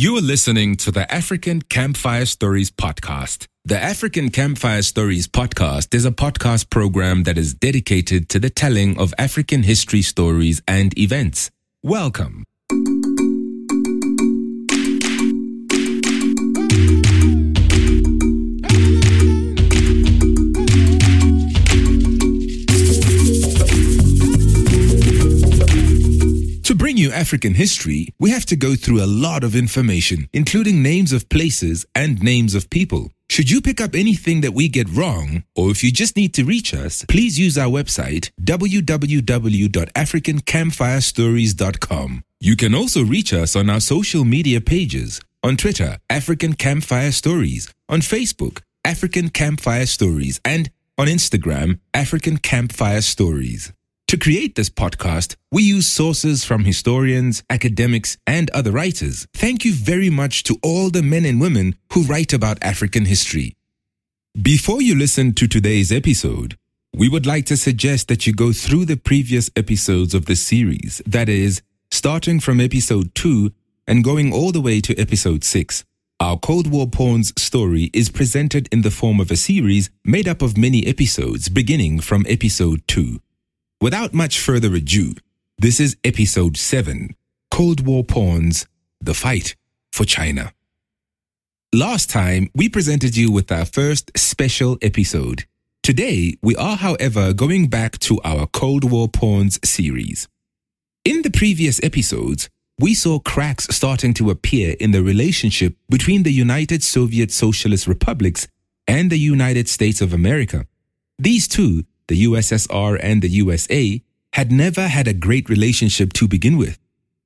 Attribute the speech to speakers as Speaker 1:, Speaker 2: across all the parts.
Speaker 1: You are listening to the African Campfire Stories podcast. The African Campfire Stories podcast is a podcast program that is dedicated to the telling of African history stories and events. Welcome. You African history, we have to go through a lot of information, including names of places and names of people. Should you pick up anything that we get wrong, or if you just need to reach us, please use our website www.africancampfirestories.com. You can also reach us on our social media pages on Twitter, African Campfire Stories, on Facebook, African Campfire Stories, and on Instagram, African Campfire Stories. To create this podcast, we use sources from historians, academics, and other writers. Thank you very much to all the men and women who write about African history. Before you listen to today's episode, we would like to suggest that you go through the previous episodes of the series, that is, starting from episode 2 and going all the way to episode 6. Our Cold War Pawns story is presented in the form of a series made up of many episodes beginning from episode 2. Without much further ado, this is episode 7 Cold War Pawns The Fight for China. Last time, we presented you with our first special episode. Today, we are, however, going back to our Cold War Pawns series. In the previous episodes, we saw cracks starting to appear in the relationship between the United Soviet Socialist Republics and the United States of America. These two, the USSR and the USA, had never had a great relationship to begin with.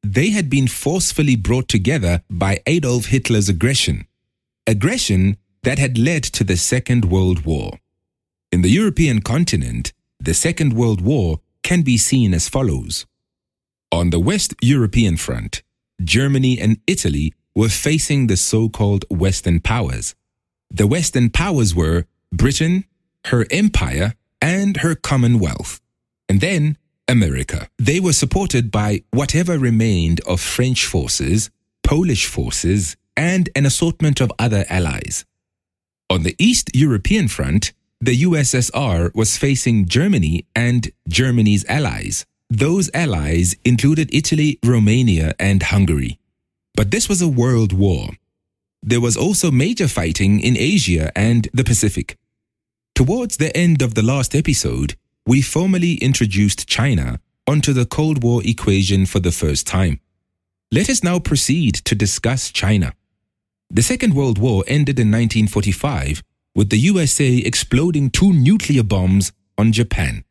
Speaker 1: They had been forcefully brought together by Adolf Hitler's aggression, aggression that had led to the Second World War. In the European continent, the Second World War can be seen as follows. On the West European front, Germany and Italy were facing the so called Western powers. The Western powers were Britain, her empire, and her Commonwealth. And then America. They were supported by whatever remained of French forces, Polish forces, and an assortment of other allies. On the East European front, the USSR was facing Germany and Germany's allies. Those allies included Italy, Romania, and Hungary. But this was a world war. There was also major fighting in Asia and the Pacific. Towards the end of the last episode, we formally introduced China onto the Cold War equation for the first time. Let us now proceed to discuss China. The Second World War ended in 1945 with the USA exploding two nuclear bombs on Japan.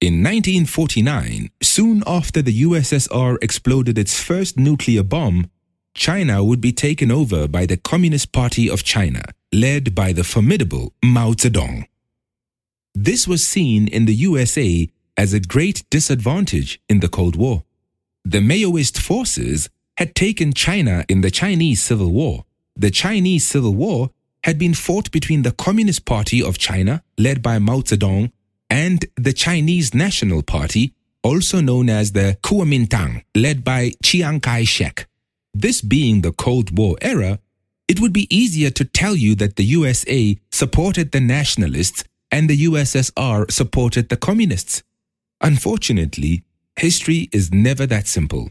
Speaker 1: In 1949, soon after the USSR exploded its first nuclear bomb, China would be taken over by the Communist Party of China, led by the formidable Mao Zedong. This was seen in the USA as a great disadvantage in the Cold War. The Maoist forces had taken China in the Chinese Civil War. The Chinese Civil War had been fought between the Communist Party of China, led by Mao Zedong, and the Chinese National Party, also known as the Kuomintang, led by Chiang Kai shek. This being the Cold War era, it would be easier to tell you that the USA supported the nationalists and the USSR supported the communists. Unfortunately, history is never that simple.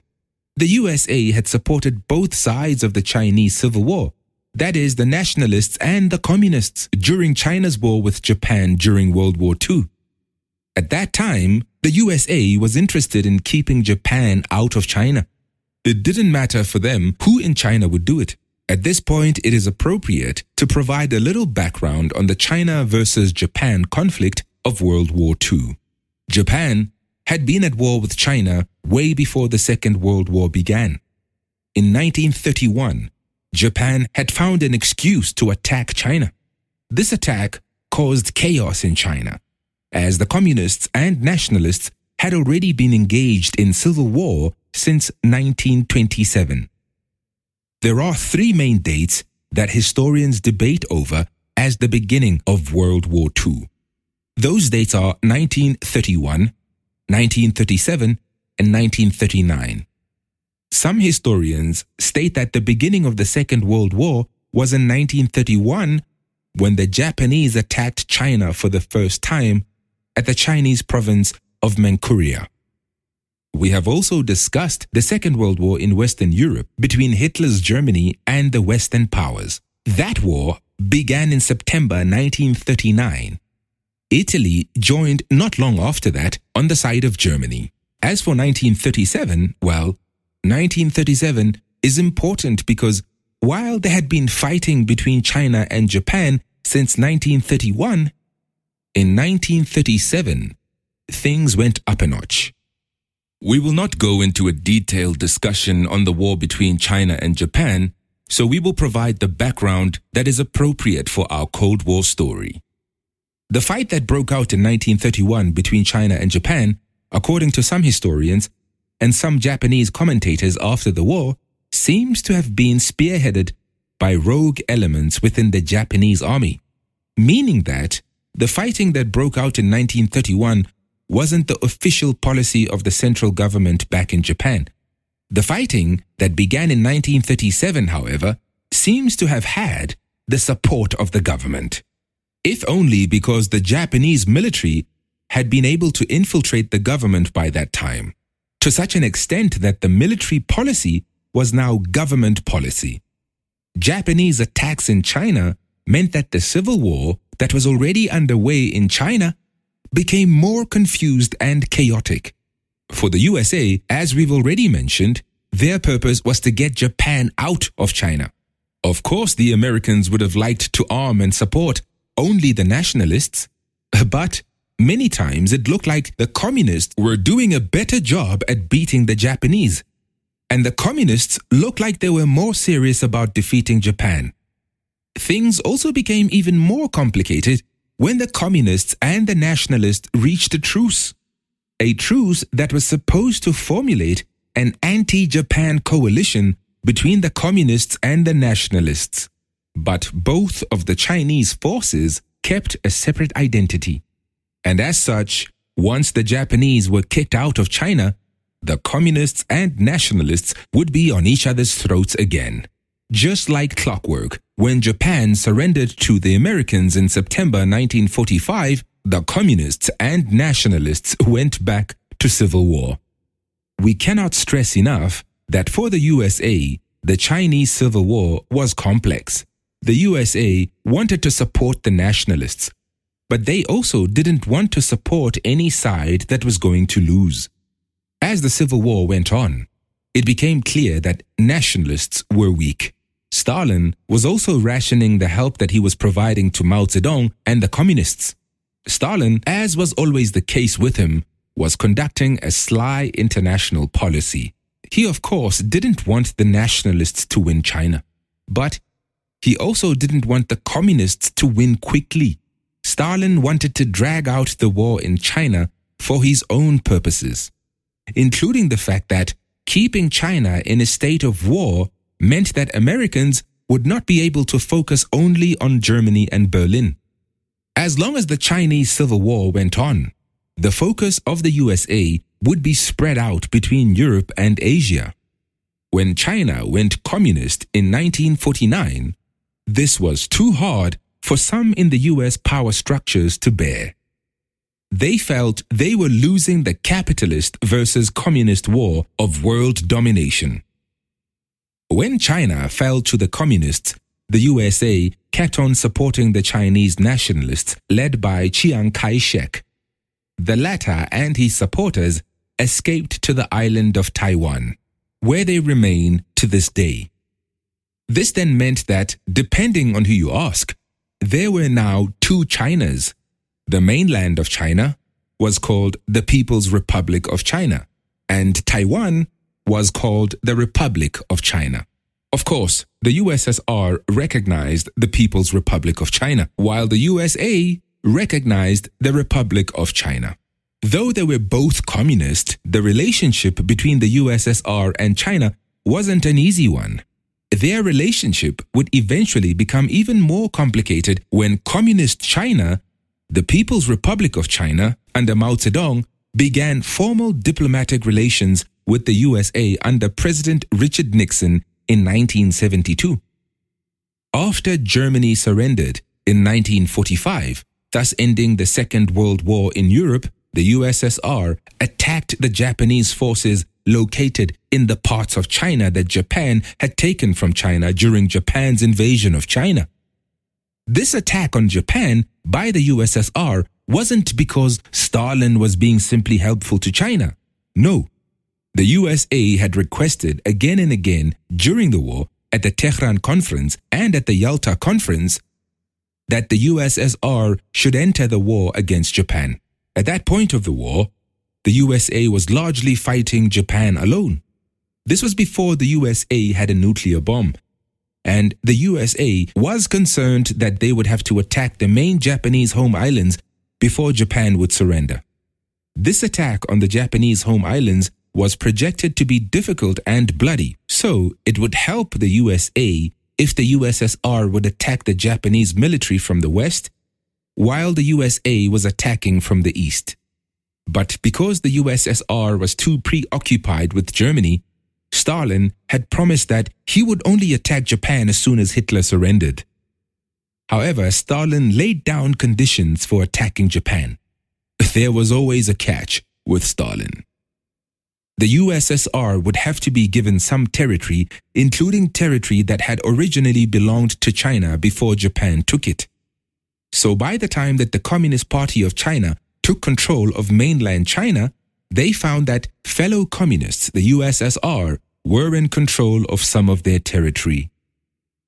Speaker 1: The USA had supported both sides of the Chinese Civil War, that is, the nationalists and the communists, during China's war with Japan during World War II. At that time, the USA was interested in keeping Japan out of China. It didn't matter for them who in China would do it. At this point, it is appropriate to provide a little background on the China versus Japan conflict of World War II. Japan had been at war with China way before the Second World War began. In 1931, Japan had found an excuse to attack China. This attack caused chaos in China, as the communists and nationalists had already been engaged in civil war since 1927. There are three main dates that historians debate over as the beginning of World War II. Those dates are 1931, 1937, and 1939. Some historians state that the beginning of the Second World War was in 1931 when the Japanese attacked China for the first time at the Chinese province of Manchuria. We have also discussed the Second World War in Western Europe between Hitler's Germany and the Western powers. That war began in September 1939. Italy joined not long after that on the side of Germany. As for 1937, well, 1937 is important because while there had been fighting between China and Japan since 1931, in 1937, things went up a notch. We will not go into a detailed discussion on the war between China and Japan, so we will provide the background that is appropriate for our Cold War story. The fight that broke out in 1931 between China and Japan, according to some historians and some Japanese commentators after the war, seems to have been spearheaded by rogue elements within the Japanese army, meaning that the fighting that broke out in 1931 wasn't the official policy of the central government back in Japan. The fighting that began in 1937, however, seems to have had the support of the government, if only because the Japanese military had been able to infiltrate the government by that time, to such an extent that the military policy was now government policy. Japanese attacks in China meant that the civil war that was already underway in China became more confused and chaotic. For the USA, as we've already mentioned, their purpose was to get Japan out of China. Of course, the Americans would have liked to arm and support only the nationalists, but many times it looked like the communists were doing a better job at beating the Japanese. And the communists looked like they were more serious about defeating Japan. Things also became even more complicated when the communists and the nationalists reached a truce. A truce that was supposed to formulate an anti Japan coalition between the communists and the nationalists. But both of the Chinese forces kept a separate identity. And as such, once the Japanese were kicked out of China, the communists and nationalists would be on each other's throats again. Just like clockwork, when Japan surrendered to the Americans in September 1945, the communists and nationalists went back to civil war. We cannot stress enough that for the USA, the Chinese Civil War was complex. The USA wanted to support the nationalists, but they also didn't want to support any side that was going to lose. As the Civil War went on, it became clear that nationalists were weak. Stalin was also rationing the help that he was providing to Mao Zedong and the communists. Stalin, as was always the case with him, was conducting a sly international policy. He, of course, didn't want the nationalists to win China, but he also didn't want the communists to win quickly. Stalin wanted to drag out the war in China for his own purposes, including the fact that keeping China in a state of war meant that Americans would not be able to focus only on Germany and Berlin. As long as the Chinese Civil War went on, the focus of the USA would be spread out between Europe and Asia. When China went communist in 1949, this was too hard for some in the US power structures to bear. They felt they were losing the capitalist versus communist war of world domination. When China fell to the communists, the USA kept on supporting the Chinese nationalists led by Chiang Kai shek. The latter and his supporters escaped to the island of Taiwan, where they remain to this day. This then meant that, depending on who you ask, there were now two Chinas. The mainland of China was called the People's Republic of China, and Taiwan was called the Republic of China. Of course, the USSR recognized the People's Republic of China, while the USA recognized the Republic of China. Though they were both communist, the relationship between the USSR and China wasn't an easy one. Their relationship would eventually become even more complicated when Communist China, the People's Republic of China, under Mao Zedong, began formal diplomatic relations with the USA under President Richard Nixon in 1972. After Germany surrendered in 1945, thus ending the Second World War in Europe, the USSR attacked the Japanese forces located in the parts of China that Japan had taken from China during Japan's invasion of China. This attack on Japan by the USSR wasn't because Stalin was being simply helpful to China. No. The USA had requested again and again during the war at the Tehran Conference and at the Yalta Conference that the USSR should enter the war against Japan. At that point of the war, the USA was largely fighting Japan alone. This was before the USA had a nuclear bomb, and the USA was concerned that they would have to attack the main Japanese home islands before Japan would surrender. This attack on the Japanese home islands was projected to be difficult and bloody, so it would help the USA if the USSR would attack the Japanese military from the west, while the USA was attacking from the east. But because the USSR was too preoccupied with Germany, Stalin had promised that he would only attack Japan as soon as Hitler surrendered. However, Stalin laid down conditions for attacking Japan. There was always a catch with Stalin. The USSR would have to be given some territory, including territory that had originally belonged to China before Japan took it. So by the time that the Communist Party of China took control of mainland China, they found that fellow communists, the USSR, were in control of some of their territory.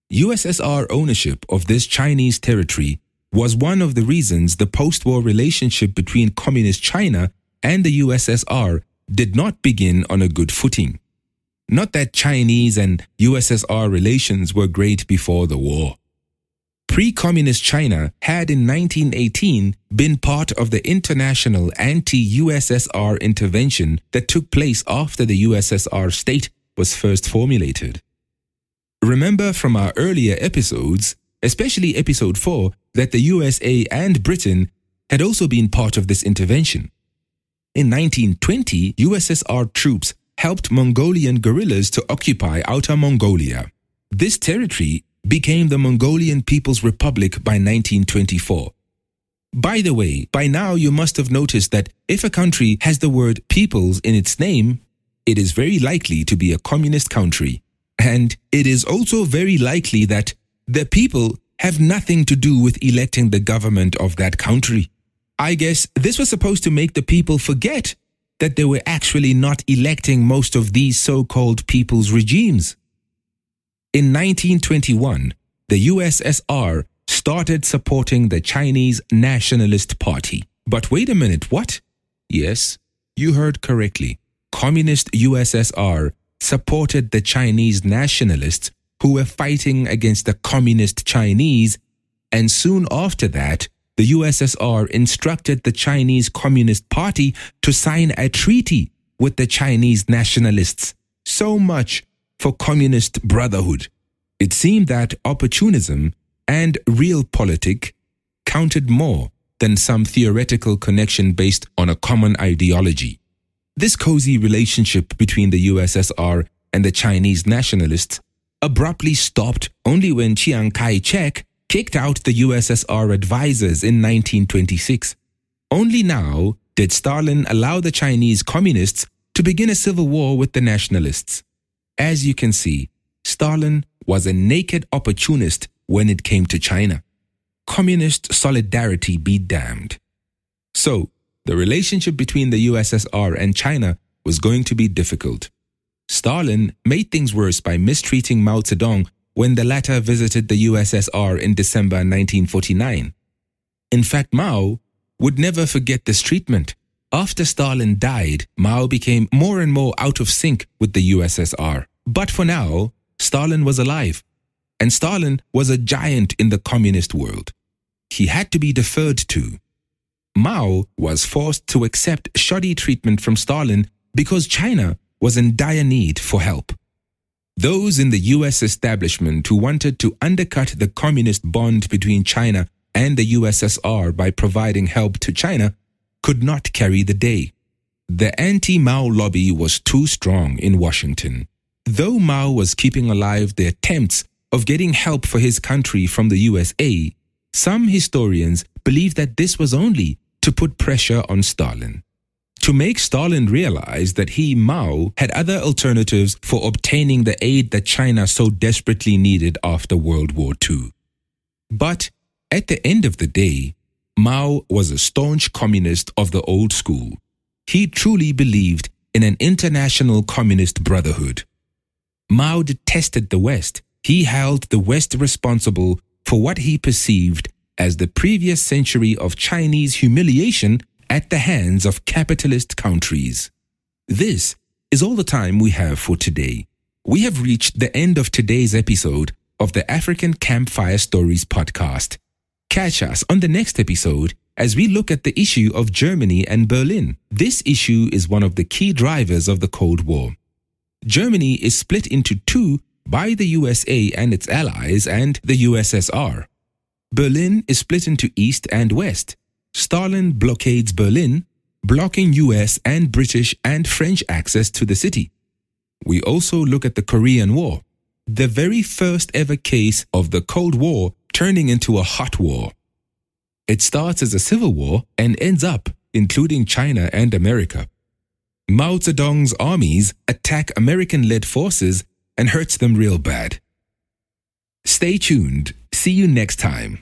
Speaker 1: USSR ownership of this Chinese territory was one of the reasons the post war relationship between Communist China and the USSR did not begin on a good footing. Not that Chinese and USSR relations were great before the war. Pre communist China had in 1918 been part of the international anti USSR intervention that took place after the USSR state was first formulated. Remember from our earlier episodes, especially episode 4, that the USA and Britain had also been part of this intervention. In 1920, USSR troops helped Mongolian guerrillas to occupy Outer Mongolia. This territory became the Mongolian People's Republic by 1924. By the way, by now you must have noticed that if a country has the word peoples in its name, it is very likely to be a communist country. And it is also very likely that the people have nothing to do with electing the government of that country. I guess this was supposed to make the people forget that they were actually not electing most of these so called people's regimes. In 1921, the USSR started supporting the Chinese Nationalist Party. But wait a minute, what? Yes, you heard correctly. Communist USSR supported the Chinese nationalists who were fighting against the Communist Chinese, and soon after that, the USSR instructed the Chinese Communist Party to sign a treaty with the Chinese nationalists. So much for communist brotherhood. It seemed that opportunism and realpolitik counted more than some theoretical connection based on a common ideology. This cozy relationship between the USSR and the Chinese nationalists abruptly stopped only when Chiang Kai shek kicked out the USSR advisors in 1926. Only now did Stalin allow the Chinese communists to begin a civil war with the nationalists. As you can see, Stalin was a naked opportunist when it came to China. Communist solidarity be damned. So, the relationship between the USSR and China was going to be difficult. Stalin made things worse by mistreating Mao Zedong when the latter visited the USSR in December 1949. In fact, Mao would never forget this treatment. After Stalin died, Mao became more and more out of sync with the USSR. But for now, Stalin was alive, and Stalin was a giant in the communist world. He had to be deferred to. Mao was forced to accept shoddy treatment from Stalin because China was in dire need for help. Those in the US establishment who wanted to undercut the communist bond between China and the USSR by providing help to China could not carry the day. The anti Mao lobby was too strong in Washington. Though Mao was keeping alive the attempts of getting help for his country from the USA, some historians believe that this was only to put pressure on Stalin. To make Stalin realize that he, Mao, had other alternatives for obtaining the aid that China so desperately needed after World War II. But at the end of the day, Mao was a staunch communist of the old school. He truly believed in an international communist brotherhood. Mao detested the West. He held the West responsible for what he perceived as the previous century of Chinese humiliation at the hands of capitalist countries. This is all the time we have for today. We have reached the end of today's episode of the African Campfire Stories podcast. Catch us on the next episode as we look at the issue of Germany and Berlin. This issue is one of the key drivers of the Cold War. Germany is split into two by the USA and its allies and the USSR. Berlin is split into East and West. Stalin blockades Berlin, blocking US and British and French access to the city. We also look at the Korean War, the very first ever case of the Cold War turning into a hot war. It starts as a civil war and ends up including China and America. Mao Zedong's armies attack American led forces and hurts them real bad. Stay tuned. See you next time.